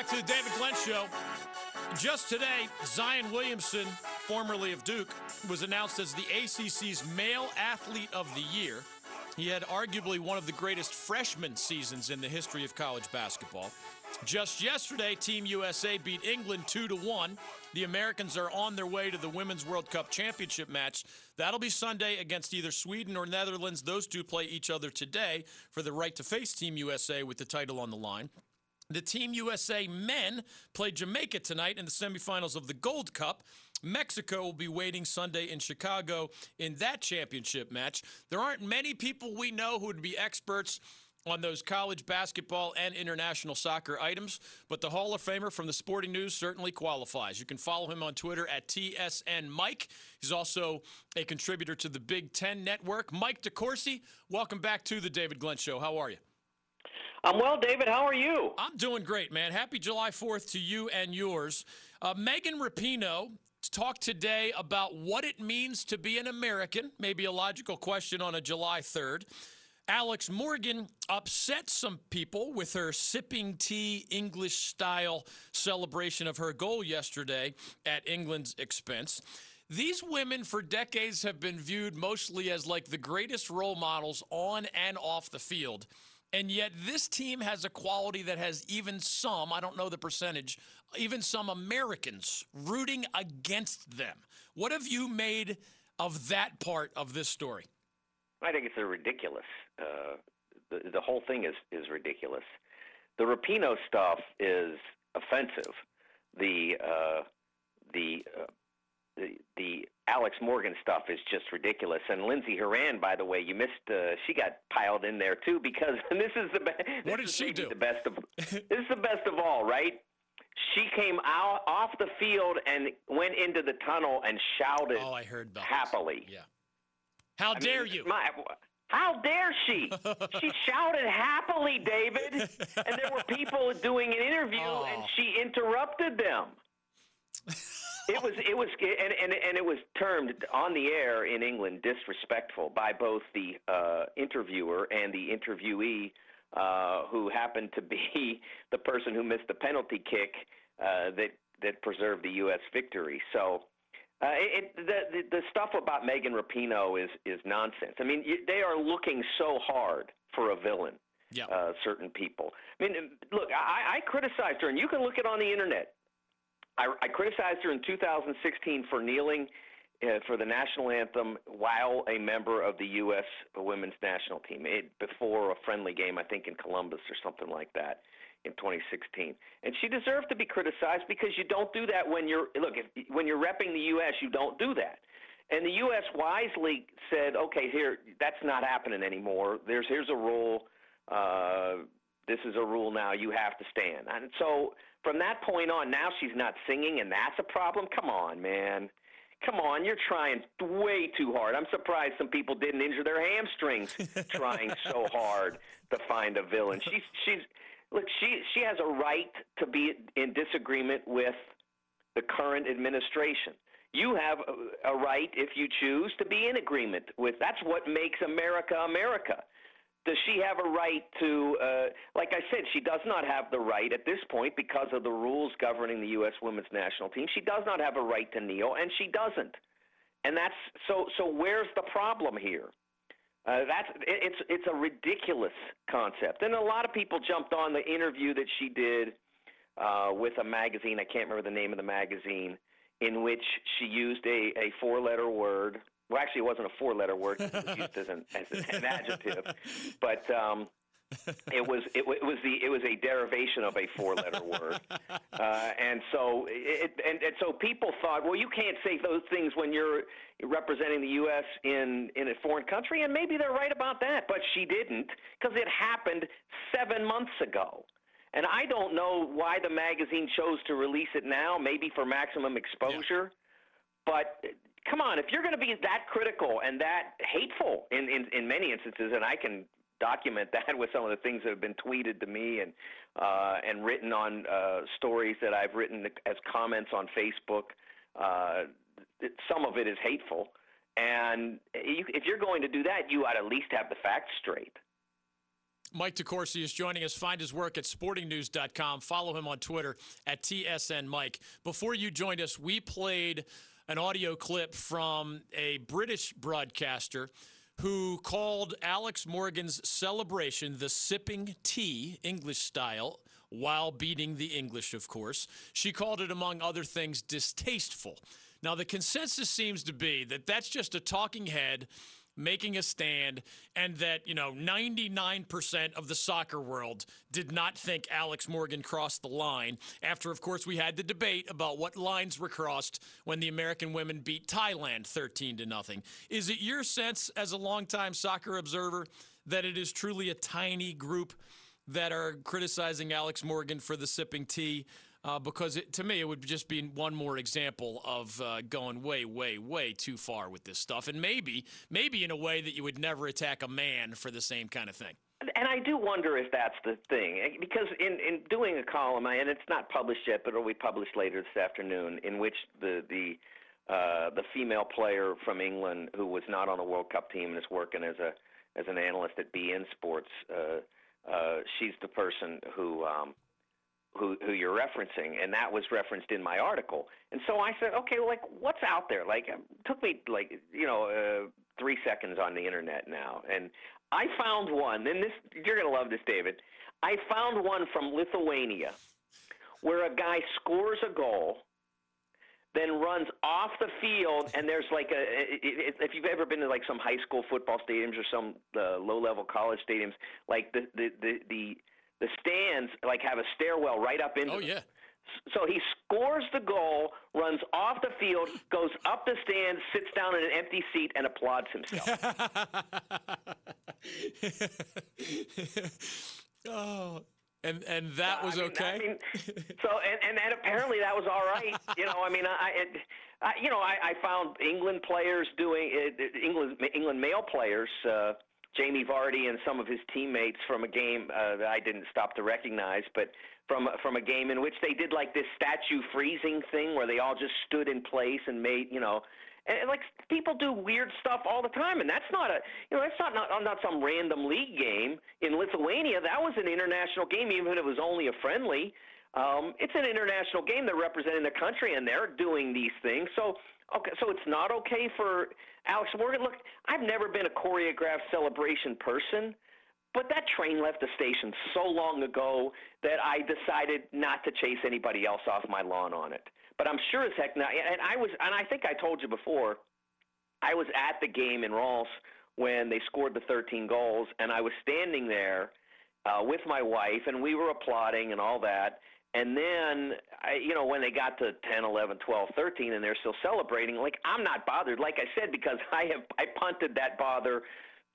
back to the David Glenn Show. Just today, Zion Williamson, formerly of Duke, was announced as the ACC's Male Athlete of the Year. He had arguably one of the greatest freshman seasons in the history of college basketball. Just yesterday, Team USA beat England 2 to 1. The Americans are on their way to the Women's World Cup Championship match. That'll be Sunday against either Sweden or Netherlands. Those two play each other today for the right to face Team USA with the title on the line. The Team USA men play Jamaica tonight in the semifinals of the Gold Cup. Mexico will be waiting Sunday in Chicago in that championship match. There aren't many people we know who would be experts on those college basketball and international soccer items, but the Hall of Famer from the Sporting News certainly qualifies. You can follow him on Twitter at TSN Mike. He's also a contributor to the Big Ten Network. Mike DeCourcy, welcome back to the David Glenn Show. How are you? I'm well, David. How are you? I'm doing great, man. Happy July 4th to you and yours. Uh, Megan Rapinoe talked today about what it means to be an American, maybe a logical question on a July 3rd. Alex Morgan upset some people with her sipping tea English style celebration of her goal yesterday at England's expense. These women for decades have been viewed mostly as like the greatest role models on and off the field. And yet, this team has a quality that has even some, I don't know the percentage, even some Americans rooting against them. What have you made of that part of this story? I think it's a ridiculous. Uh, the, the whole thing is, is ridiculous. The Rapinoe stuff is offensive. The uh, the uh, the, the Alex Morgan stuff is just ridiculous. And Lindsey Horan, by the way, you missed. Uh, she got piled in there too because this is the best. What did she do? The best of this is the best of all, right? She came out off the field and went into the tunnel and shouted. Oh, I heard about happily. This. Yeah. How I dare mean, you? My, how dare she? she shouted happily, David, and there were people doing an interview, Oh. and she interrupted them. It was it was and, and and it was termed on the air in England disrespectful by both the uh, interviewer and the interviewee, uh, who happened to be the person who missed the penalty kick uh, that that preserved the U.S. victory. So. Uh, it, the, the the stuff about Megan Rapinoe is is nonsense. I mean, you, they are looking so hard for a villain. Yeah. Uh, certain people. I mean, look, I, I criticized her, and you can look it on the internet. I, I criticized her in 2016 for kneeling uh, for the national anthem while a member of the U.S. women's national team it, before a friendly game, I think in Columbus or something like that in 2016. And she deserved to be criticized because you don't do that when you're look if, when you're repping the U.S. You don't do that. And the U.S. wisely said, okay, here that's not happening anymore. There's here's a rule. Uh, this is a rule now. You have to stand. And so from that point on, now she's not singing, and that's a problem. Come on, man. Come on, you're trying way too hard. I'm surprised some people didn't injure their hamstrings trying so hard to find a villain. She's she's look, she she has a right to be in disagreement with the current administration. You have a, a right, if you choose, to be in agreement with. That's what makes America America. Does she have a right to, uh, like I said, she does not have the right at this point because of the rules governing the U.S. women's national team. She does not have a right to kneel, and she doesn't. And that's so. So where's the problem here? Uh, that's it, it's it's a ridiculous concept. And a lot of people jumped on the interview that she did uh, with a magazine. I can't remember the name of the magazine, in which she used a, a four letter word. Actually, it wasn't a four letter word. It was used as an, as an adjective, but. Um, it was it, it was the it was a derivation of a four letter word, uh, and so it and, and so people thought, well, you can't say those things when you're representing the U.S. in in a foreign country, and maybe they're right about that, but she didn't because it happened seven months ago. And I don't know why the magazine chose to release it now, maybe for maximum exposure. But uh, come on, if you're going to be that critical and that hateful in, in, in many instances, and I can document that with some of the things that have been tweeted to me and uh, and written on uh, stories that I've written as comments on Facebook. Uh, some of it is hateful, and you, if you're going to do that, you ought to at least have the facts straight. Mike DeCourcy is joining us. Find his work at sportingnews.com. Follow him on Twitter at TSN Mike. Before you joined us, we played an audio clip from a British broadcaster who called Alex Morgan's celebration the sipping tea, English style, while beating the English, of course. She called it, among other things, distasteful. Now, the consensus seems to be that that's just a talking head making a stand, and that, you know, 99% of the soccer world did not think Alex Morgan crossed the line. After, of course, we had the debate about what lines were crossed when the American women beat Thailand 13 to nothing. Is it your sense, as a longtime soccer observer, that it is truly a tiny group that are criticizing Alex Morgan for the sipping tea? Uh, because it, to me, it would just be one more example of uh, going way, way, way too far with this stuff, and maybe, maybe in a way that you would never attack a man for the same kind of thing. And I do wonder if that's the thing, eh, because in in doing a column, and it's not published yet, but it'll be published later this afternoon, in which the the uh, the female player from England who was not on the World Cup team and is working as a as an analyst at beIN Sports. Uh, uh, she's the person who um, who you're referencing, and that was referenced in my article. And so I said, okay, like what's out there? Like it took me like you know uh, three seconds on the internet now, and I found one. And this you're gonna love this, David. I found one from Lithuania, where a guy scores a goal. Then runs off the field, and there's like a. If you've ever been to like some high school football stadiums or some uh, low-level college stadiums, like the the the, the the stands like have a stairwell right up into. Oh yeah. So he scores the goal, runs off the field, goes up the stands, sits down in an empty seat, and applauds himself. oh, and and that was I mean, okay. I mean, so and, and and apparently that was all right. You know, I mean, I, it, I you know, I, I found England players doing uh, England England male players. Uh, Jamie Vardy and some of his teammates from a game uh, that I didn't stop to recognize, but from from a game in which they did like this statue freezing thing where they all just stood in place and made you know. And like people do weird stuff all the time, and that's not a you know that's not not, not some random league game in Lithuania. That was an international game, even if it was only a friendly. Um, it's an international game. They're representing the country, and they're doing these things. So Okay, so it's not okay for Alex Morgan. Look, I've never been a choreographed celebration person, but that train left the station so long ago that I decided not to chase anybody else off my lawn on it. But I'm sure as heck not. And I was, and I think I told you before, I was at the game in Reims when they scored the 13 goals, and I was standing there uh, with my wife, and we were applauding and all that. And then, I, you know, when they got to 10, 11, 12, 13, and they're still celebrating, like I'm not bothered. Like I said, because I have I punted that bother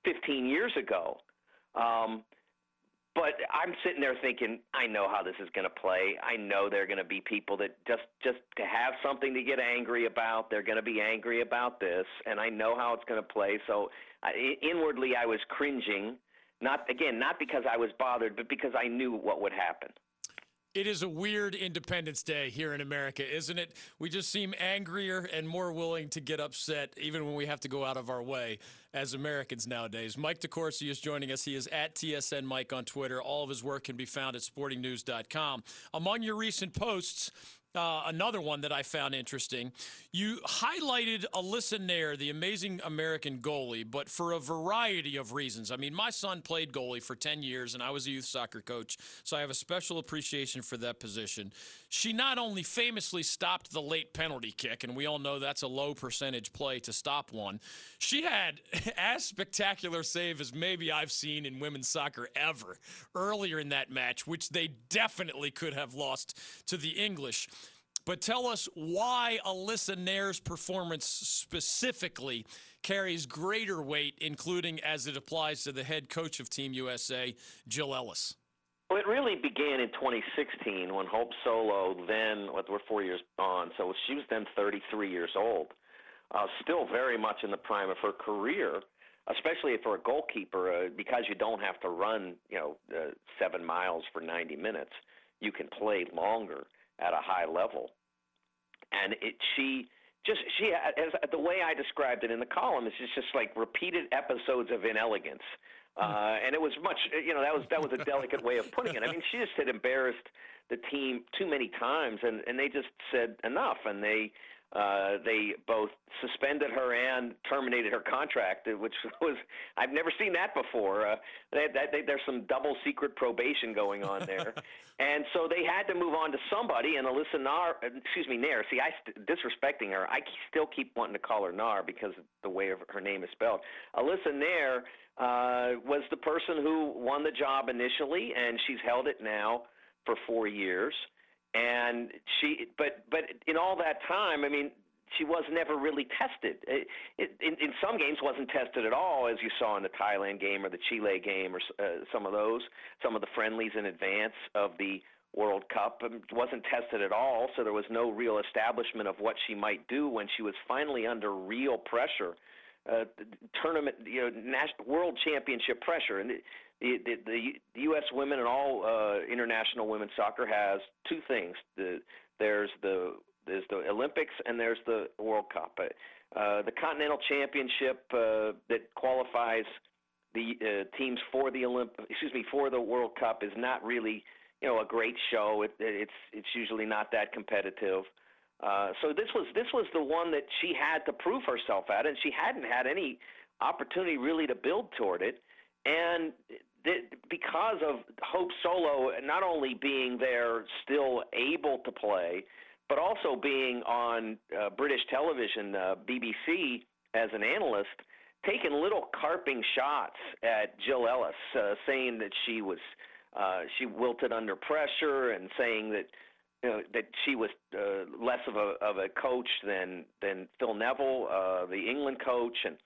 15 years ago. Um, but I'm sitting there thinking, I know how this is going to play. I know there are going to be people that just just to have something to get angry about. They're going to be angry about this, and I know how it's going to play. So uh, inwardly, I was cringing. Not again, not because I was bothered, but because I knew what would happen. It is a weird Independence Day here in America, isn't it? We just seem angrier and more willing to get upset, even when we have to go out of our way as Americans nowadays. Mike DeCourcy is joining us. He is at TSN Mike on Twitter. All of his work can be found at sportingnews.com. Among your recent posts, uh, another one that I found interesting. You highlighted Alyssa Naeher, the amazing American goalie, but for a variety of reasons. I mean, my son played goalie for 10 years, and I was a youth soccer coach, so I have a special appreciation for that position. She not only famously stopped the late penalty kick, and we all know that's a low percentage play to stop one, she had as spectacular save as maybe I've seen in women's soccer ever earlier in that match, which they definitely could have lost to the English. But tell us why Alyssa Naeher's performance specifically carries greater weight, including as it applies to the head coach of Team USA, Jill Ellis. Well, it really began in 2016 when Hope Solo, then we're four years on, so she was then 33 years old, uh, still very much in the prime of her career, especially for a goalkeeper, uh, because you don't have to run, you know, uh, seven miles for 90 minutes. You can play longer at a high level, and it she just she as the way I described it in the column is just like repeated episodes of inelegance Uh, and it was much, you know, that was that was a delicate way of putting it. I mean, she just had embarrassed the team too many times, and and they just said enough, and they uh, they both suspended her and terminated her contract, which was I've never seen that before. Uh, they, they, there's some double secret probation going on there, and so they had to move on to somebody. And Alyssa Nar, excuse me, Naeher. See, I st- disrespecting her. I still keep wanting to call her Nar because of the way her name is spelled. Alyssa Naeher uh, was the person who won the job initially, and she's held it now for four years and she but but in all that time i mean she was never really tested. It, it, in, in some games wasn't tested at all as you saw in the thailand game or the chile game or uh, some of those some of the friendlies in advance of the world cup. Um, wasn't tested at all so there was no real establishment of what she might do when she was finally under real pressure. Uh, tournament, you know, national, world championship pressure, and the the, the, U.S. women and all uh, international women's soccer has two things. The, there's the there's the Olympics and there's the World Cup. Uh, the Continental Championship uh, that qualifies the uh, teams for the Olymp excuse me for the World Cup is not really you know a great show. It, it's it's usually not that competitive. Uh, so this was this was the one that she had to prove herself at, and she hadn't had any opportunity really to build toward it. And because of Hope Solo not only being there, still able to play, but also being on uh, British television, uh, BBC, as an analyst, taking little carping shots at Jill Ellis, uh, saying that she was uh, she wilted under pressure, and saying that you know, that she was uh, less of a of a coach than than Phil Neville, uh, the England coach, and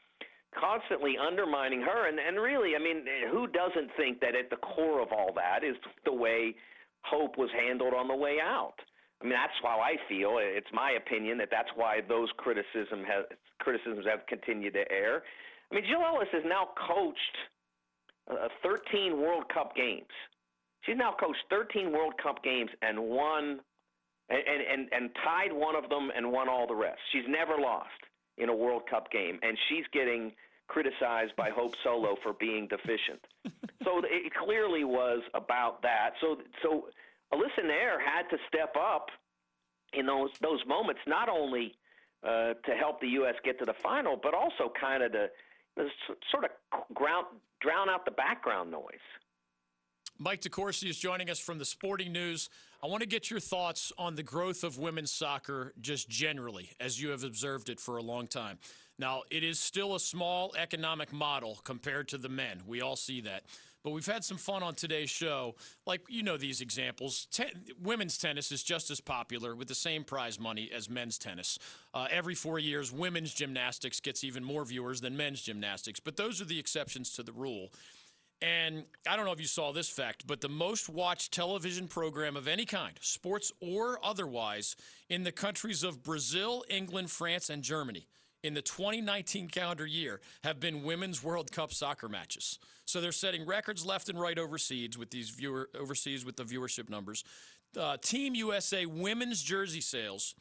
constantly undermining her. And, and really, I mean, who doesn't think that at the core of all that is the way Hope was handled on the way out? I mean, that's how I feel. It's my opinion that that's why those criticism has, criticisms have continued to air. I mean, Jill Ellis has now coached uh, 13 World Cup games. She's now coached 13 World Cup games and won and, and, and tied one of them and won all the rest. She's never lost in a World Cup game, and she's getting criticized by Hope Solo for being deficient. so it clearly was about that. So so Alyssa Naeher had to step up in those those moments, not only uh, to help the U.S. get to the final, but also kind of to sort of ground, drown out the background noise. Mike DeCourcy is joining us from the Sporting News. I want to get your thoughts on the growth of women's soccer just generally, as you have observed it for a long time. Now, it is still a small economic model compared to the men. We all see that. But we've had some fun on today's show. Like, you know, these examples. Ten- women's tennis is just as popular with the same prize money as men's tennis. Uh, every four years, women's gymnastics gets even more viewers than men's gymnastics. But those are the exceptions to the rule. And I don't know if you saw this fact, but the most watched television program of any kind, sports or otherwise, in the countries of Brazil, England, France, and Germany in the 2019 calendar year have been women's World Cup soccer matches. So they're setting records left and right overseas with these viewer overseas with the viewership numbers. Uh, Team USA women's jersey sales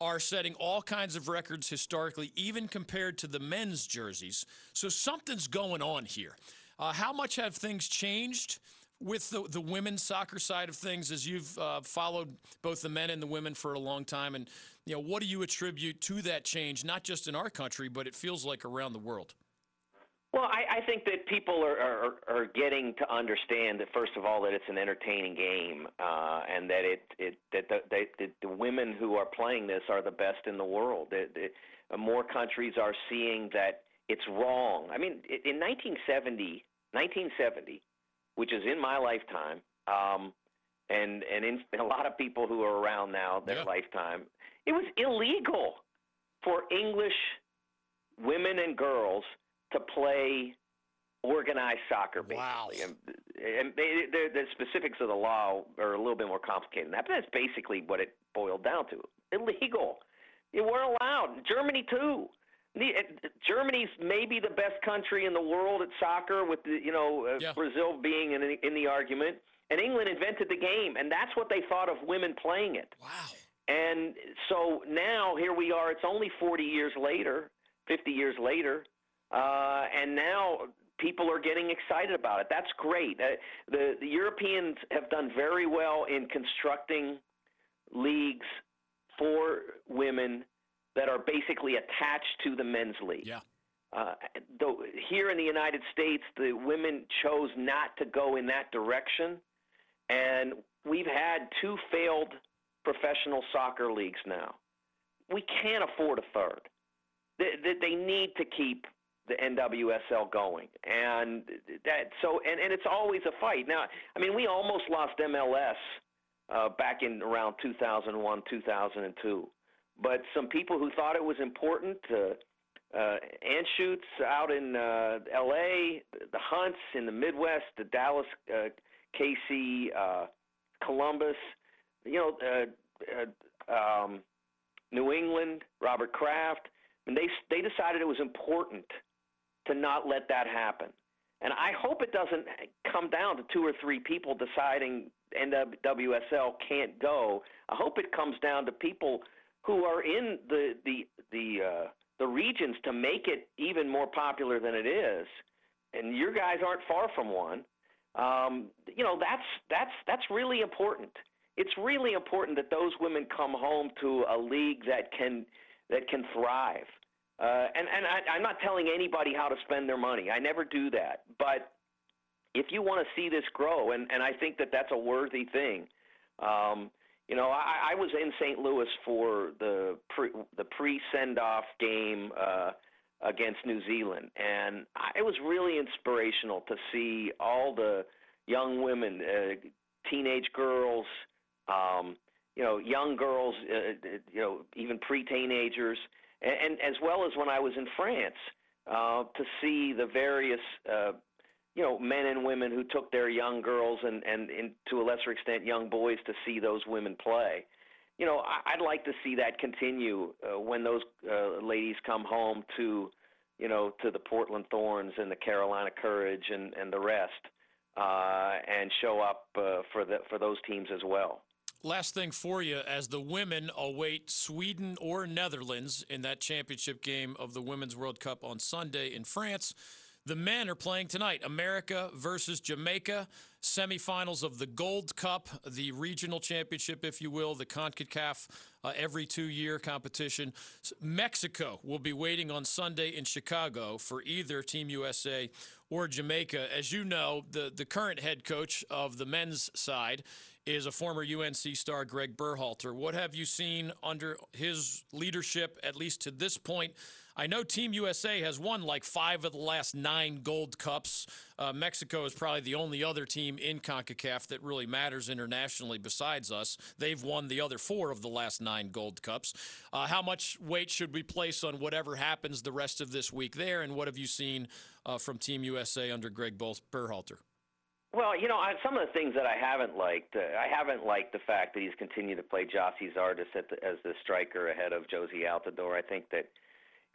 are setting all kinds of records historically, even compared to the men's jerseys. So something's going on here. Uh, how much have things changed with the, the women's soccer side of things as you've uh, followed both the men and the women for a long time? And, you know, what do you attribute to that change, not just in our country, but it feels like around the world? Well, I, I think that people are, are, are getting to understand that first of all that it's an entertaining game, uh, and that it, it that the, they, that the women who are playing this are the best in the world. More countries are seeing that it's wrong. I mean, in 1970, 1970, which is in my lifetime, um, and and in, a lot of people who are around now, their yeah. lifetime, it was illegal for English women and girls to play organized soccer, basically. Wow. And, and they, the specifics of the law are a little bit more complicated than that, but that's basically what it boiled down to. Illegal. You weren't allowed. Germany, too. Germany's maybe the best country in the world at soccer, with the, you know uh, yeah. Brazil being in, in the argument. And England invented the game, and that's what they thought of women playing it. Wow. And so now here we are. It's only 40 years later, 50 years later, uh, and now people are getting excited about it. That's great. Uh, the the Europeans have done very well in constructing leagues for women that are basically attached to the men's league. Yeah. Uh, though here in the United States, the women chose not to go in that direction, and we've had two failed professional soccer leagues now. We can't afford a third. They, they, they need to keep the NWSL going, and that so and, and it's always a fight. Now, I mean, we almost lost MLS uh, back in around 2001, 2002, but some people who thought it was important to uh, Anschutz out in uh, L.A., the Hunts in the Midwest, the Dallas, uh, KC, uh, Columbus, you know, uh, uh, um, New England, Robert Kraft, and they they decided it was important to not let that happen. And I hope it doesn't come down to two or three people deciding NWSL can't go. I hope it comes down to people who are in the the the uh, the regions to make it even more popular than it is. And your guys aren't far from one. Um, you know that's that's that's really important. It's really important that those women come home to a league that can that can thrive. Uh, and and I, I'm not telling anybody how to spend their money. I never do that. But if you want to see this grow, and, and I think that that's a worthy thing. Um, you know, I, I was in St. Louis for the pre, the pre send off game uh, against New Zealand, and I, it was really inspirational to see all the young women, uh, teenage girls, um, you know, young girls, uh, you know, even pre teenagers and, and as well as when I was in France uh, to see the various uh, you know men and women who took their young girls and and in, to a lesser extent young boys to see those women play. You know, I'd like to see that continue uh, when those uh, ladies come home to you know to the Portland Thorns and the Carolina Courage and and the rest uh, and show up uh, for the for those teams as well. Last thing for you, as the women await Sweden or Netherlands in that championship game of the Women's World Cup on Sunday in France. The men are playing tonight. America versus Jamaica, semifinals of the Gold Cup, the regional championship, if you will, the CONCACAF uh, every two year competition. Mexico will be waiting on Sunday in Chicago for either Team USA or Jamaica. As you know, the, the current head coach of the men's side is a former UNC star, Greg Berhalter. What have you seen under his leadership, at least to this point? I know Team USA has won like five of the last nine gold cups. Uh, Mexico is probably the only other team in CONCACAF that really matters internationally besides us. They've won the other four of the last nine gold cups. Uh, how much weight should we place on whatever happens the rest of this week there? And what have you seen uh, from Team USA under Greg Berhalter? Well, you know, I, some of the things that I haven't liked, uh, I haven't liked the fact that he's continued to play Gyasi Zardes the, as the striker ahead of Jozy Altidore. I think that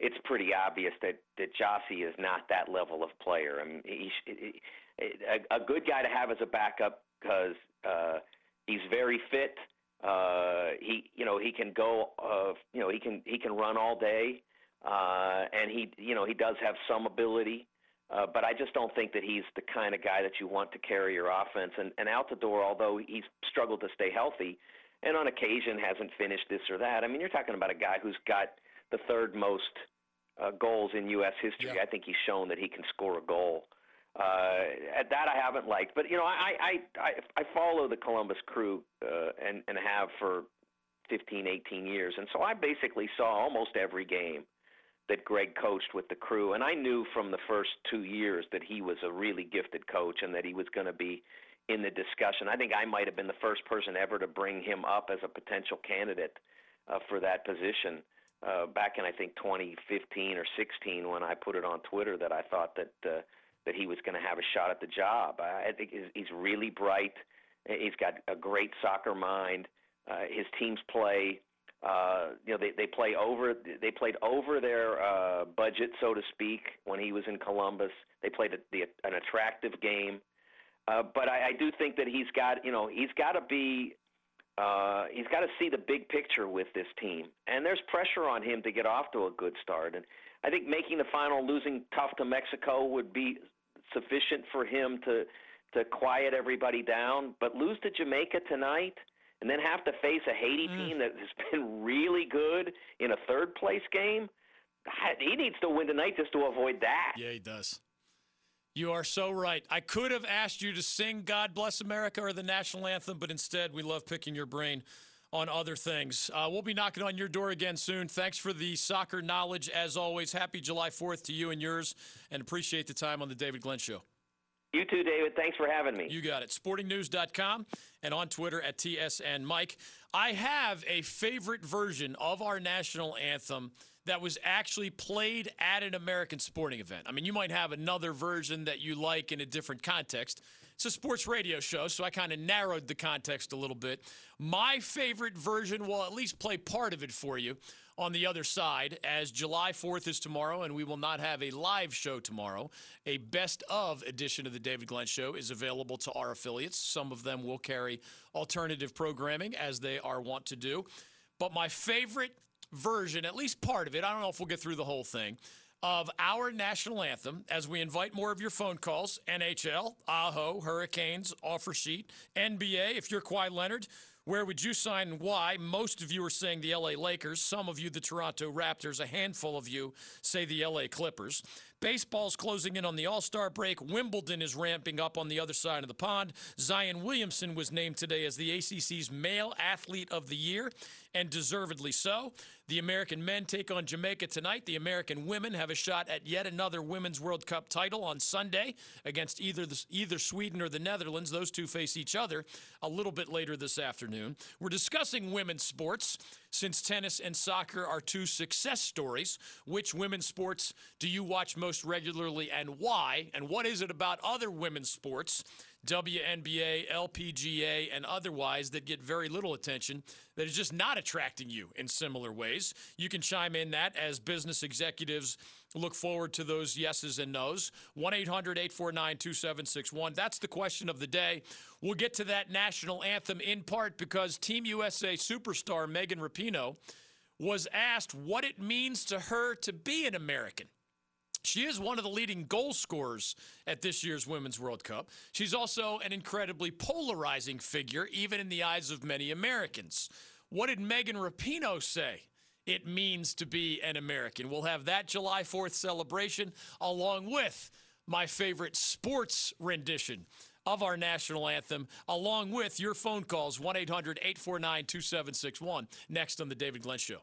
it's pretty obvious that that Gyasi is not that level of player. I mean, he's he, a, a good guy to have as a backup because uh, he's very fit. Uh, he, you know, he can go. Uh, you know, he can he can run all day, uh, and he, you know, he does have some ability. Uh, but I just don't think that he's the kind of guy that you want to carry your offense. And, and Altidore, although he's struggled to stay healthy, and on occasion hasn't finished this or that. I mean, you're talking about a guy who's got the third most uh, goals in U.S. history. Yeah. I think he's shown that he can score a goal. Uh, at that I haven't liked, but you know, I I I, I follow the Columbus Crew uh, and and have for 15, 18 years, and so I basically saw almost every game that Greg coached with the crew, and I knew from the first two years that he was a really gifted coach and that he was going to be in the discussion. I think I might have been the first person ever to bring him up as a potential candidate uh, for that position uh, back in I think 2015 or 16 when I put it on Twitter that I thought that uh, that he was going to have a shot at the job. I think he's, he's really bright. He's got a great soccer mind. Uh, his teams play uh, you know, they they play over. They played over their uh, budget, so to speak, when he was in Columbus. They played a, the, an attractive game, uh, but I, I do think that he's got, you know, he's got to be, uh, he's got to see the big picture with this team, and there's pressure on him to get off to a good start. And I think making the final, losing tough to Mexico, would be sufficient for him to to quiet everybody down. But lose to Jamaica tonight, and then have to face a Haiti mm. team that has been really good in a third place game. He needs to win tonight just to avoid that. Yeah, he does. You are so right. I could have asked you to sing God Bless America or the national anthem, but instead we love picking your brain on other things. Uh, we'll be knocking on your door again soon. Thanks for the soccer knowledge as always. Happy July 4th to you and yours, and appreciate the time on the David Glenn Show. You too, David. Thanks for having me. You got it. Sportingnews.com and on Twitter at TSN Mike. I have a favorite version of our national anthem that was actually played at an American sporting event. I mean, you might have another version that you like in a different context. It's a sports radio show, so I kind of narrowed the context a little bit. My favorite version will at least play part of it for you on the other side, as July 4th is tomorrow, and we will not have a live show tomorrow. A best of edition of the David Glenn Show is available to our affiliates. Some of them will carry alternative programming, as they are wont to do. But my favorite version, at least part of it, I don't know if we'll get through the whole thing, of our national anthem as we invite more of your phone calls NHL, Aho, Hurricanes, offer sheet, NBA, if you're Kawhi Leonard. Where would you sign and why? Most of you are saying the LA Lakers, some of you the Toronto Raptors, a handful of you say the LA Clippers. Baseball's closing in on the All Star break. Wimbledon is ramping up on the other side of the pond. Zion Williamson was named today as the ACC's Male Athlete of the Year, and deservedly so. The American men take on Jamaica tonight. The American women have a shot at yet another Women's World Cup title on Sunday against either the, either Sweden or the Netherlands. Those two face each other a little bit later this afternoon. We're discussing women's sports since tennis and soccer are two success stories. Which women's sports do you watch most regularly and why? And what is it about other women's sports WNBA, LPGA, and otherwise that get very little attention that is just not attracting you in similar ways. You can chime in that as business executives look forward to those yeses and nos. 1 800 849 2761. That's the question of the day. We'll get to that national anthem in part because Team USA superstar Megan Rapinoe was asked what it means to her to be an American. She is one of the leading goal scorers at this year's Women's World Cup. She's also an incredibly polarizing figure, even in the eyes of many Americans. What did Megan Rapinoe say? It means to be an American. We'll have that July 4th celebration along with my favorite sports rendition of our national anthem, along with your phone calls 1 800 849 2761. Next on The David Glenn Show.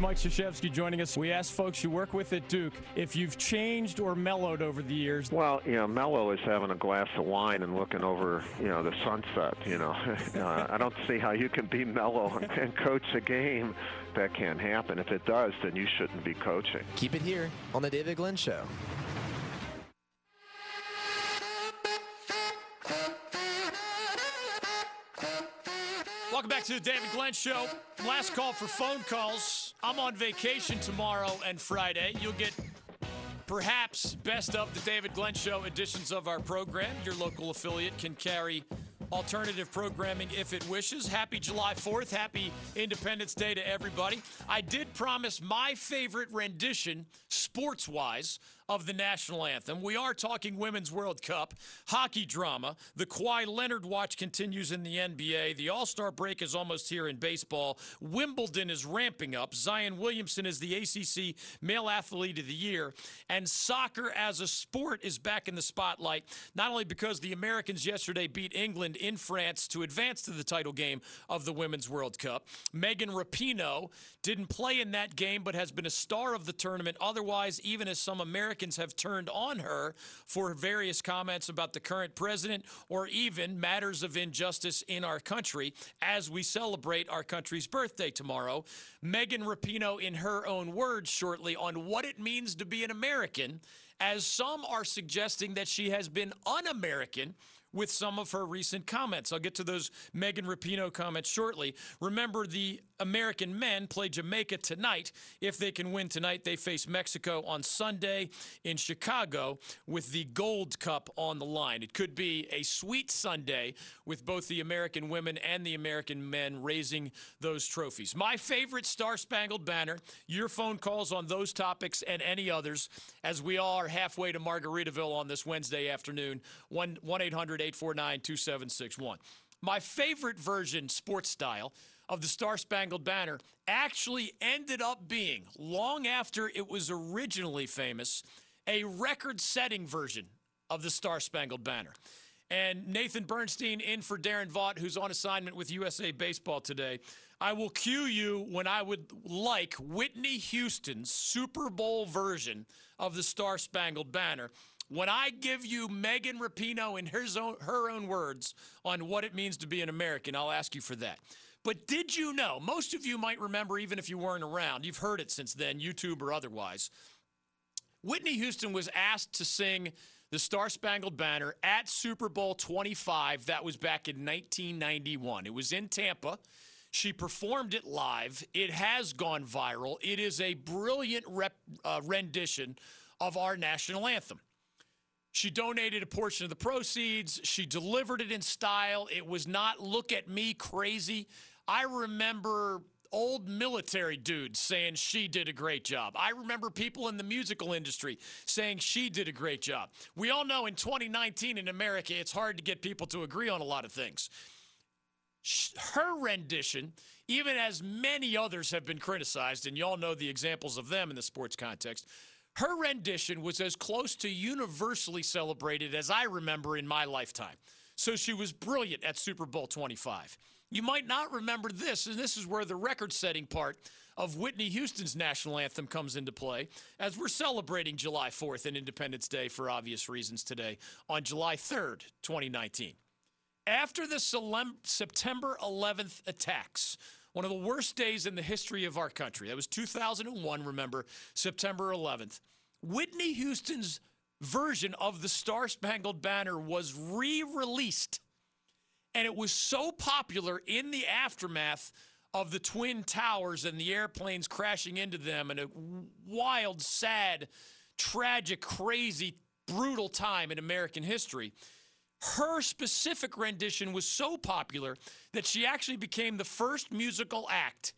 Mike Krzyzewski joining us. We asked folks you work with at Duke if you've changed or mellowed over the years. Well, you know, mellow is having a glass of wine and looking over, you know, the sunset. You know, uh, I don't see how you can be mellow and coach a game. That can't happen. If it does, then you shouldn't be coaching. Keep it here on the David Glenn Show. Welcome back to the David Glenn Show. Last call for phone calls. I'm on vacation tomorrow and Friday. You'll get perhaps best of the David Glenn Show editions of our program. Your local affiliate can carry alternative programming if it wishes. Happy July 4th. Happy Independence Day to everybody. I did promise my favorite rendition, sports wise, of the national anthem. We are talking Women's World Cup, hockey drama. The Kawhi Leonard watch continues in the NBA. The All Star break is almost here in baseball. Wimbledon is ramping up. Zion Williamson is the ACC Male Athlete of the Year. And soccer as a sport is back in the spotlight, not only because the Americans yesterday beat England in France to advance to the title game of the Women's World Cup. Megan Rapinoe didn't play in that game, but has been a star of the tournament. Otherwise, even as some Americans Americans have turned on her for various comments about the current president or even matters of injustice in our country as we celebrate our country's birthday tomorrow. Megan Rapinoe, in her own words, shortly on what it means to be an American, as some are suggesting that she has been un American with some of her recent comments. I'll get to those Megan Rapinoe comments shortly. Remember, the American men play Jamaica tonight. If they can win tonight, they face Mexico on Sunday in Chicago with the Gold Cup on the line. It could be a sweet Sunday with both the American women and the American men raising those trophies. My favorite Star Spangled Banner, your phone calls on those topics and any others as we are halfway to Margaritaville on this Wednesday afternoon. 1 800 849 2761. My favorite version, sports style, of the Star Spangled Banner actually ended up being, long after it was originally famous, a record setting version of the Star Spangled Banner. And Nathan Bernstein in for Darren Vaught, who's on assignment with USA Baseball today. I will cue you when I would like Whitney Houston's Super Bowl version of the Star Spangled Banner. When I give you Megan Rapinoe in her own, her own words on what it means to be an American, I'll ask you for that. But did you know? Most of you might remember, even if you weren't around, you've heard it since then, YouTube or otherwise. Whitney Houston was asked to sing the Star Spangled Banner at Super Bowl 25. That was back in 1991. It was in Tampa. She performed it live. It has gone viral. It is a brilliant rep, uh, rendition of our national anthem. She donated a portion of the proceeds. She delivered it in style. It was not look at me crazy. I remember old military dudes saying she did a great job. I remember people in the musical industry saying she did a great job. We all know in 2019 in America, it's hard to get people to agree on a lot of things. Her rendition, even as many others have been criticized, and y'all know the examples of them in the sports context, her rendition was as close to universally celebrated as I remember in my lifetime. So she was brilliant at Super Bowl 25. You might not remember this, and this is where the record setting part of Whitney Houston's national anthem comes into play as we're celebrating July 4th and Independence Day for obvious reasons today on July 3rd, 2019. After the September 11th attacks, one of the worst days in the history of our country. That was 2001, remember, September 11th. Whitney Houston's version of the Star Spangled Banner was re released. And it was so popular in the aftermath of the Twin Towers and the airplanes crashing into them and a wild, sad, tragic, crazy, brutal time in American history her specific rendition was so popular that she actually became the first musical act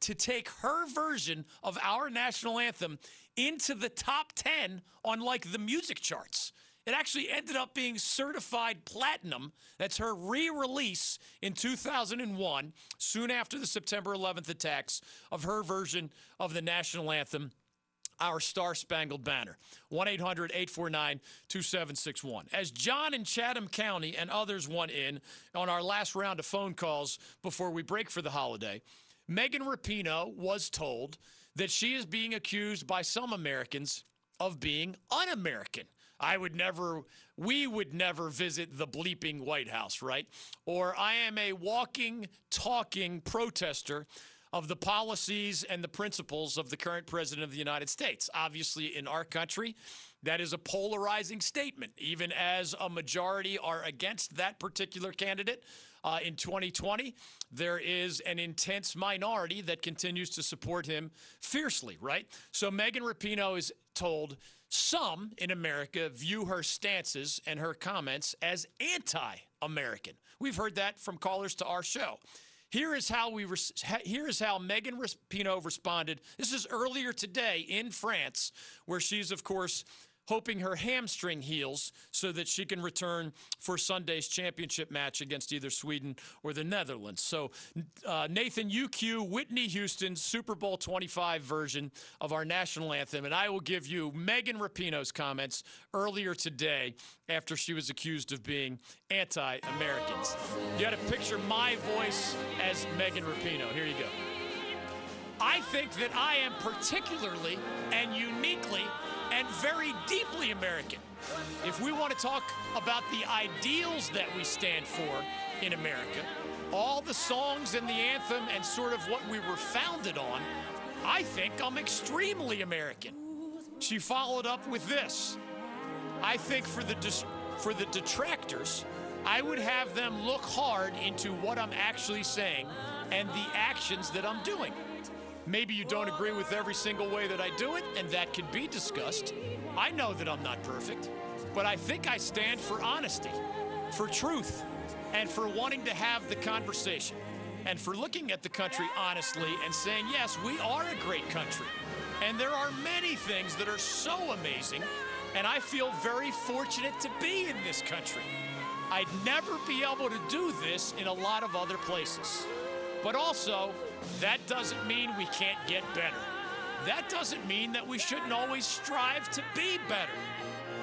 to take her version of our national anthem into the top 10 on like the music charts. It actually ended up being certified platinum. That's her re release in 2001, soon after the September 11th attacks, of her version of the national anthem our Star Spangled Banner. 1 800 849 2761. As John in Chatham County and others want in on our last round of phone calls before we break for the holiday, Megan Rapinoe was told that she is being accused by some Americans of being un American. I would never, we would never visit the bleeping White House, right? Or I am a walking, talking protester of the policies and the principles of the current president of the United States. Obviously, in our country, that is a polarizing statement, even as a majority are against that particular candidate. Uh, in 2020, there is an intense minority that continues to support him fiercely, right? So Megan Rapinoe is told some in America view her stances and her comments as anti American. We've heard that from callers to our show. Here is how we here is how Megan Rapinoe responded. This is earlier today in France, where she's of course hoping her hamstring heals so that she can return for Sunday's championship match against either Sweden or the Netherlands. So, uh, Nathan, UQ, Whitney Houston's Super Bowl 25 version of our national anthem, and I will give you Megan Rapinoe's comments earlier today after she was accused of being anti Americans. You got to picture my voice as Megan Rapinoe. Here you go. I think that I am particularly and uniquely and very deeply American. If we want to talk about the ideals that we stand for in America, all the songs and the anthem and sort of what we were founded on, I think I'm extremely American. She followed up with this. I think for the for the detractors, I would have them look hard into what I'm actually saying and the actions that I'm doing. Maybe you don't agree with every single way that I do it, and that can be discussed. I know that I'm not perfect, but I think I stand for honesty, for truth, and for wanting to have the conversation, and for looking at the country honestly and saying, yes, we are a great country. And there are many things that are so amazing, and I feel very fortunate to be in this country. I'd never be able to do this in a lot of other places. But also, that doesn't mean we can't get better. That doesn't mean that we shouldn't always strive to be better.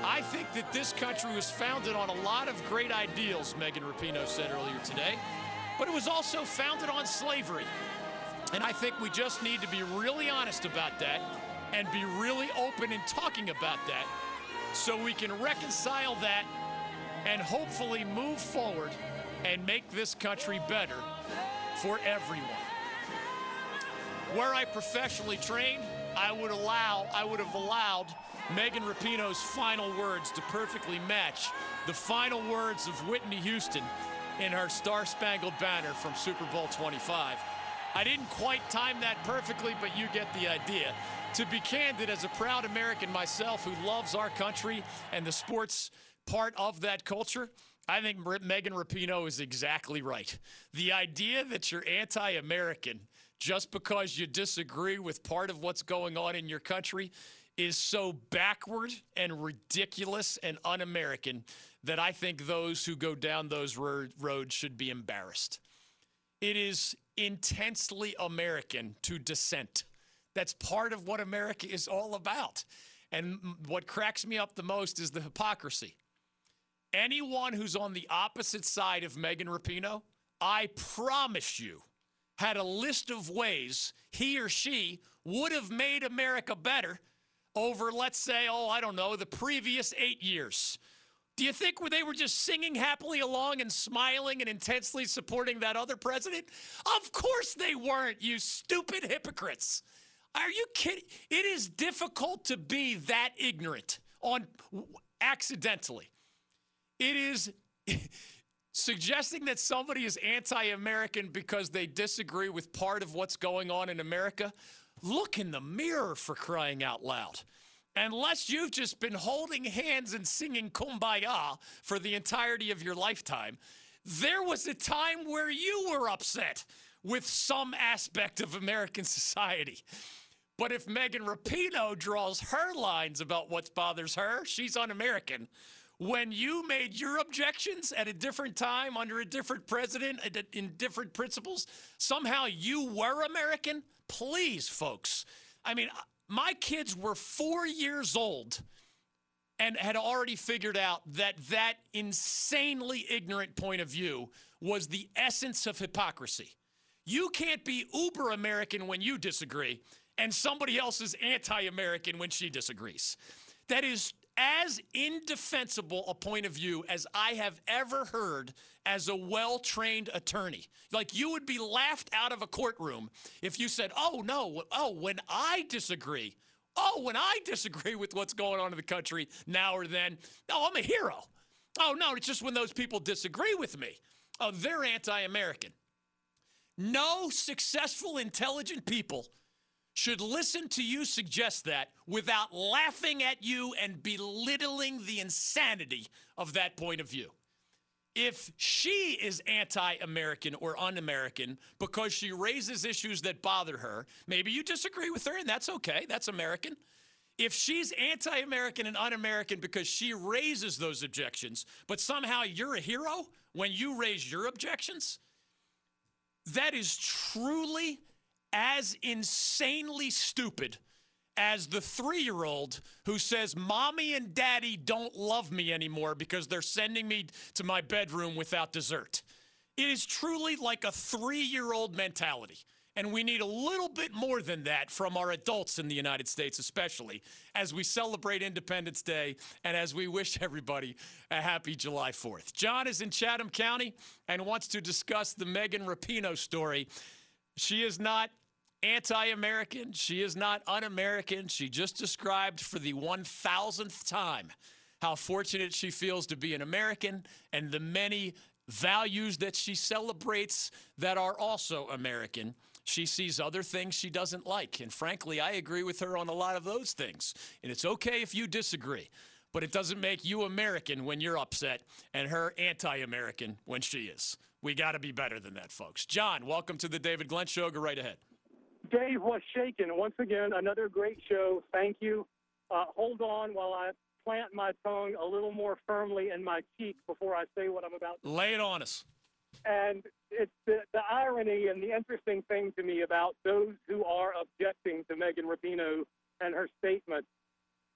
I think that this country was founded on a lot of great ideals, Megan Rapinoe said earlier today, but it was also founded on slavery. And I think we just need to be really honest about that and be really open in talking about that so we can reconcile that and hopefully move forward and make this country better for everyone. Where I professionally trained, I would allow, I would have allowed Megan Rapinoe's final words to perfectly match the final words of Whitney Houston in her Star Spangled Banner from Super Bowl 25. I didn't quite time that perfectly, but you get the idea. To be candid, as a proud American myself who loves our country and the sports part of that culture, I think Megan Rapinoe is exactly right. The idea that you're anti American just because you disagree with part of what's going on in your country is so backward and ridiculous and un American that I think those who go down those roads should be embarrassed. It is intensely American to dissent. That's part of what America is all about. And what cracks me up the most is the hypocrisy. Anyone who's on the opposite side of Megan Rapinoe, I promise you, had a list of ways he or she would have made America better over, let's say, oh, I don't know, the previous eight years. Do you think they were just singing happily along and smiling and intensely supporting that other president? Of course they weren't, you stupid hypocrites. Are you kidding? It is difficult to be that ignorant on accidentally. It is suggesting that somebody is anti-American because they disagree with part of what's going on in America. Look in the mirror for crying out loud unless you've just been holding hands and singing kumbaya for the entirety of your lifetime, there was a time where you were upset with some aspect of American society. But if Megan Rapinoe draws her lines about what bothers her, she's un American. When you made your objections at a different time under a different president in different principles, somehow you were American? Please, folks. I mean, uh, my kids were four years old and had already figured out that that insanely ignorant point of view was the essence of hypocrisy. You can't be uber American when you disagree, and somebody else is anti American when she disagrees. That is as indefensible a point of view as I have ever heard as a well trained attorney. Like you would be laughed out of a courtroom if you said, oh, no, oh, when I disagree, oh, when I disagree with what's going on in the country now or then, oh, I'm a hero. Oh, no, it's just when those people disagree with me. Oh, they're anti American. No successful, intelligent people should listen to you suggest that without laughing at you and belittling the insanity of that point of view. If she is anti American or un American because she raises issues that bother her, maybe you disagree with her and that's okay. That's American. If she's anti American and un American because she raises those objections, but somehow you're a hero when you raise your objections, that is truly as insanely stupid as the three year old who says, Mommy and Daddy don't love me anymore because they're sending me to my bedroom without dessert. It is truly like a three year old mentality. And we need a little bit more than that from our adults in the United States, especially as we celebrate Independence Day and as we wish everybody a happy July 4th. John is in Chatham County and wants to discuss the Megan Rapinoe story. She is not anti American. She is not un American. She just described for the 1000th time how fortunate she feels to be an American and the many values that she celebrates that are also American. She sees other things she doesn't like. And frankly, I agree with her on a lot of those things. And it's okay if you disagree, but it doesn't make you American when you're upset and her anti American when she is. We got to be better than that, folks. John, welcome to the David Glenn Show. Go right ahead. Dave was shaken. Once again, another great show. Thank you. Uh, hold on while I plant my tongue a little more firmly in my cheek before I say what I'm about to Lay it on us. And it's the, the irony and the interesting thing to me about those who are objecting to Megan Rapinoe and her statement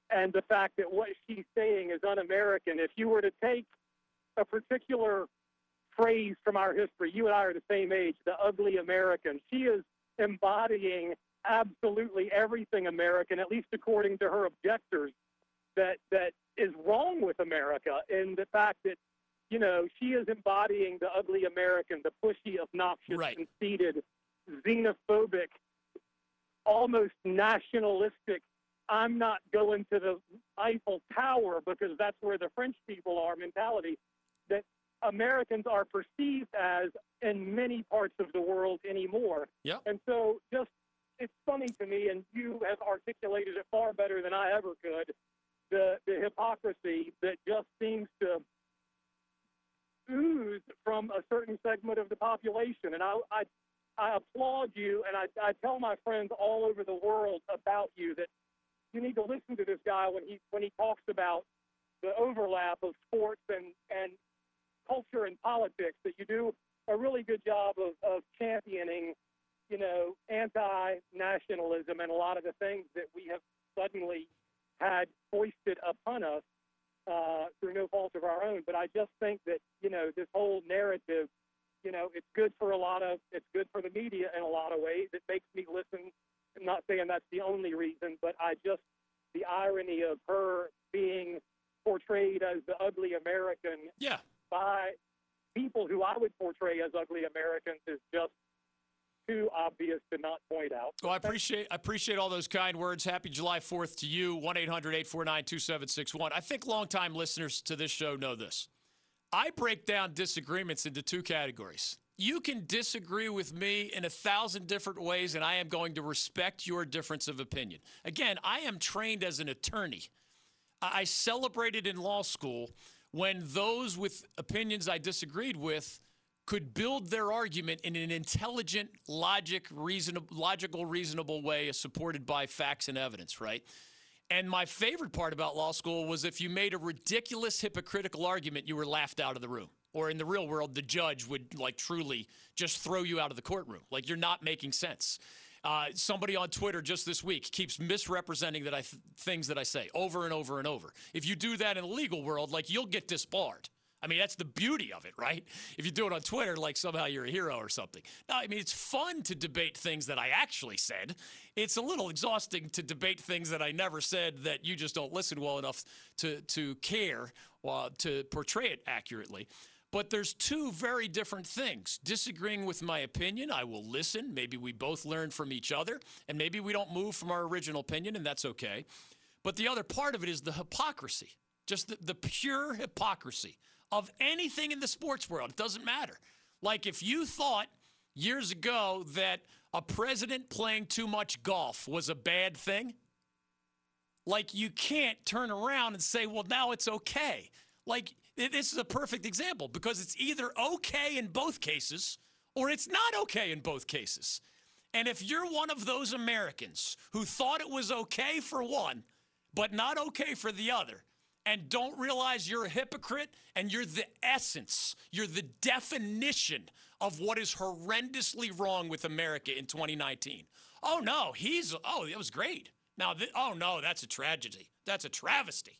and the fact that what she's saying is un American. If you were to take a particular phrase from our history, you and I are the same age, the ugly American, she is embodying absolutely everything American, at least according to her objectors, that, that is wrong with America. And the fact that you know, she is embodying the ugly American, the pushy, obnoxious, Right. conceited, xenophobic, almost nationalistic. I'm not going to the Eiffel Tower because that's where the French people are mentality that Americans are perceived as in many parts of the world anymore. Yep. And so just it's funny to me, and you have articulated it far better than I ever could, the, the hypocrisy that just seems to ooze from a certain segment of the population. And I, I, I applaud you, and I, I tell my friends all over the world about you that you need to listen to this guy when he when he talks about the overlap of sports and and culture and politics. That you do a really good job of, of championing, you know, anti-nationalism and a lot of the things that we have suddenly had foisted upon us uh, through no fault of our own. But I just think that you know this whole narrative, you know, it's good for a lot of, it's good for the media in a lot of ways. It makes me listen. I'm not saying that's the only reason, but I just the irony of her being portrayed as the ugly American Yeah. By people who I would portray as ugly Americans is just too obvious to not point out. Well, I appreciate I appreciate all those kind words. Happy July 4th to you. 1-800-849-2761. I think longtime listeners to this show know this. I break down disagreements into two categories. You can disagree with me in a thousand different ways, and I am going to respect your difference of opinion. Again, I am trained as an attorney. I I celebrated in law school when those with opinions I disagreed with could build their argument in an intelligent, logic, reasonable, logical, reasonable way, supported by facts and evidence, right? And my favorite part about law school was if you made a ridiculous, hypocritical argument, you were laughed out of the room. Or in the real world, the judge would like truly just throw you out of the courtroom. Like you're not making sense. Uh, somebody on Twitter just this week keeps misrepresenting that I th- things that I say over and over and over. If you do that in the legal world, like you'll get disbarred. I mean, that's the beauty of it, right? If you do it on Twitter, like somehow you're a hero or something. No, I mean, it's fun to debate things that I actually said. It's a little exhausting to debate things that I never said that you just don't listen well enough to, to care uh, to portray it accurately. But there's two very different things. Disagreeing with my opinion, I will listen. Maybe we both learn from each other, and maybe we don't move from our original opinion, and that's okay. But the other part of it is the hypocrisy, just the, the pure hypocrisy of anything in the sports world. It doesn't matter. Like if you thought years ago that a president playing too much golf was a bad thing, like you can't turn around and say, well, now it's okay. Like this is a perfect example because it's either okay in both cases or it's not okay in both cases. And if you're one of those Americans who thought it was okay for one, but not okay for the other, and don't realize you're a hypocrite and you're the essence, you're the definition of what is horrendously wrong with America in 2019. Oh no, he's oh, that was great. Now, th- oh no, that's a tragedy. That's a travesty.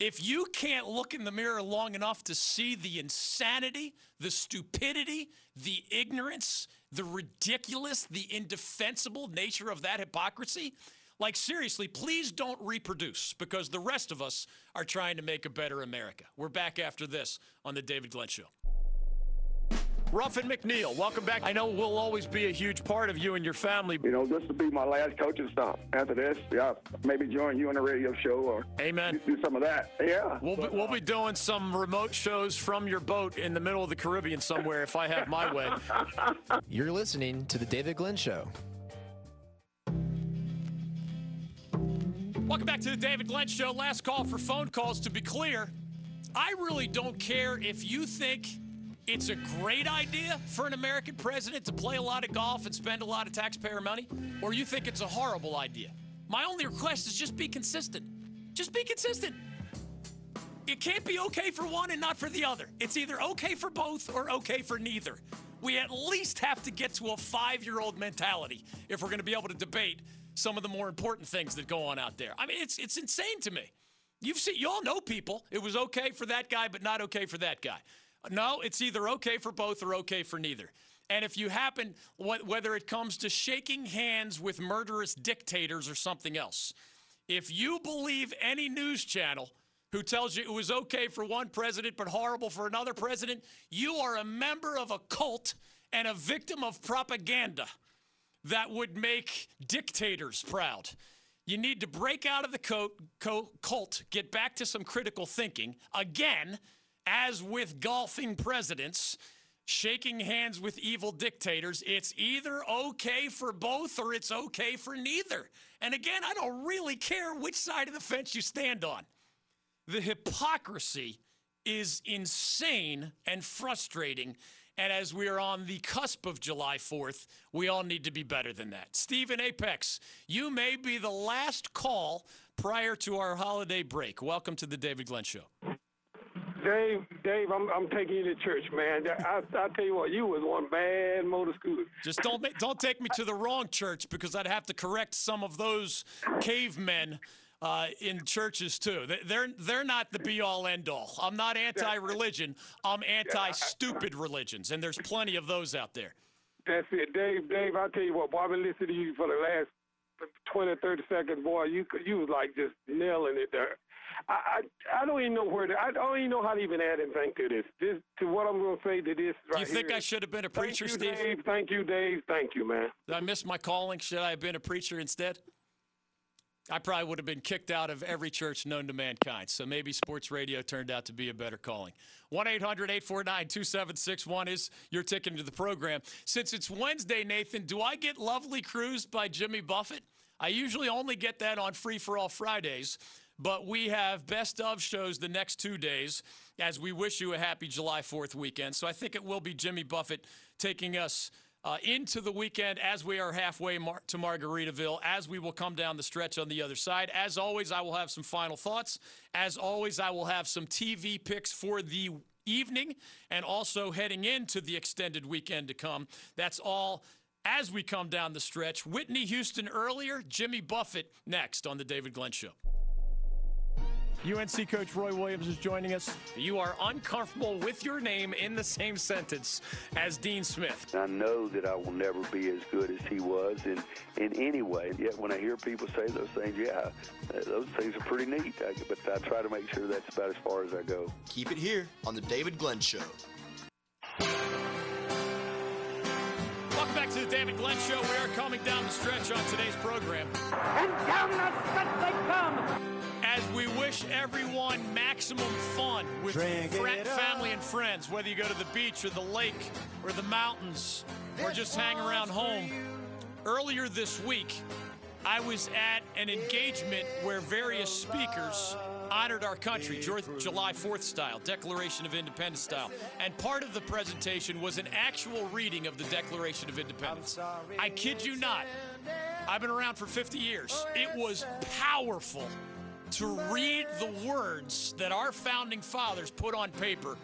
If you can't look in the mirror long enough to see the insanity, the stupidity, the ignorance, the ridiculous, the indefensible nature of that hypocrisy, like seriously, please don't reproduce because the rest of us are trying to make a better America. We're back after this on the David Glenn Show. Ruffin McNeill, welcome back. I know we'll always be a huge part of you and your family. You know, this will be my last coaching stop. After this, yeah, maybe join you on a radio show or Amen. do some of that. Yeah. We'll be, we'll be doing some remote shows from your boat in the middle of the Caribbean somewhere if I have my way. You're listening to The David Glenn Show. Welcome back to the David Glenn Show. Last call for phone calls. To be clear, I really don't care if you think it's a great idea for an American president to play a lot of golf and spend a lot of taxpayer money, or you think it's a horrible idea. My only request is just be consistent. Just be consistent. It can't be okay for one and not for the other. It's either okay for both or okay for neither. We at least have to get to a five year old mentality if we're going to be able to debate some of the more important things that go on out there. I mean, it's, it's insane to me. You've seen, you all know people. It was okay for that guy, but not okay for that guy. No, it's either okay for both or okay for neither. And if you happen, whether it comes to shaking hands with murderous dictators or something else, if you believe any news channel who tells you it was okay for one president but horrible for another president, you are a member of a cult and a victim of propaganda that would make dictators proud. You need to break out of the cult, get back to some critical thinking. Again, as with golfing presidents, shaking hands with evil dictators, it's either okay for both or it's okay for neither. And again, I don't really care which side of the fence you stand on. The hypocrisy is insane and frustrating. And as we are on the cusp of July 4th, we all need to be better than that. Stephen Apex, you may be the last call prior to our holiday break. Welcome to the David Glenn Show. Dave, Dave, I'm, I'm taking you to church, man. I, I tell you what, you was one bad motor scooter. Just don't don't take me to the wrong church because I'd have to correct some of those cavemen uh, in churches too. They're they're not the be all end all. I'm not anti-religion. I'm anti-stupid religions, and there's plenty of those out there. That's it, Dave. Dave, I tell you what, boy, I've been listening to you for the last 20, 30 seconds, boy. You you was like just nailing it there. I, I, I don't even know where to, I don't even know how to even add anything to this. This to what I'm going to say to this right You think here. I should have been a preacher, Thank you, Steve? Dave. Thank you, Dave. Thank you, man. Did I miss my calling? Should I have been a preacher instead? I probably would have been kicked out of every church known to mankind. So maybe sports radio turned out to be a better calling. 1 800 849 2761 is your ticket into the program. Since it's Wednesday, Nathan, do I get Lovely Cruise by Jimmy Buffett? I usually only get that on Free for All Fridays. But we have best of shows the next two days as we wish you a happy July 4th weekend. So I think it will be Jimmy Buffett taking us uh, into the weekend as we are halfway mar- to Margaritaville, as we will come down the stretch on the other side. As always, I will have some final thoughts. As always, I will have some TV picks for the evening and also heading into the extended weekend to come. That's all as we come down the stretch. Whitney Houston earlier, Jimmy Buffett next on The David Glenn Show. UNC coach Roy Williams is joining us. You are uncomfortable with your name in the same sentence as Dean Smith. I know that I will never be as good as he was in, in any way. Yet when I hear people say those things, yeah, those things are pretty neat. I, but I try to make sure that's about as far as I go. Keep it here on The David Glenn Show. Welcome back to the David Glenn Show. We are coming down the stretch on today's program. And down the stretch they come as we wish everyone maximum fun with family and friends, whether you go to the beach or the lake or the mountains or just hang around home. Earlier this week, I was at an engagement where various speakers honored our country, July 4th style, Declaration of Independence style. And part of the presentation was an actual reading of the Declaration of Independence. I kid you not. I've been around for 50 years. It was powerful to read the words that our founding fathers put on paper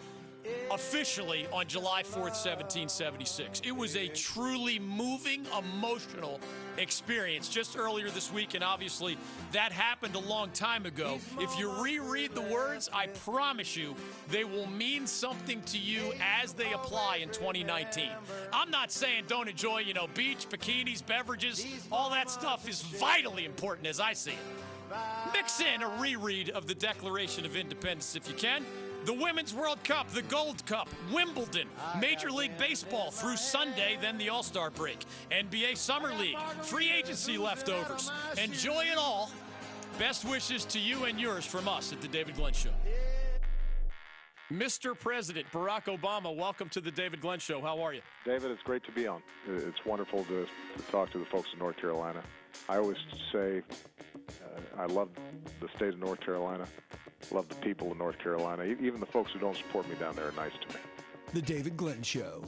officially on July 4th, 1776. It was a truly moving, emotional experience just earlier this week, and obviously that happened a long time ago. If you reread the words, I promise you they will mean something to you as they apply in 2019. I'm not saying don't enjoy, you know, beach, bikinis, beverages, all that stuff is vitally important as I see it. Mix in a reread of the Declaration of Independence if you can. The Women's World Cup, the Gold Cup, Wimbledon, Major League Baseball through Sunday, then the All Star break, NBA Summer League, free agency leftovers. Enjoy it all. Best wishes to you and yours from us at The David Glenn Show. Mr. President Barack Obama, welcome to The David Glenn Show. How are you? David, it's great to be on. It's wonderful to, to talk to the folks in North Carolina. I always say I love the state of North Carolina, love the people of North Carolina. Even the folks who don't support me down there are nice to me. The David Glenn Show.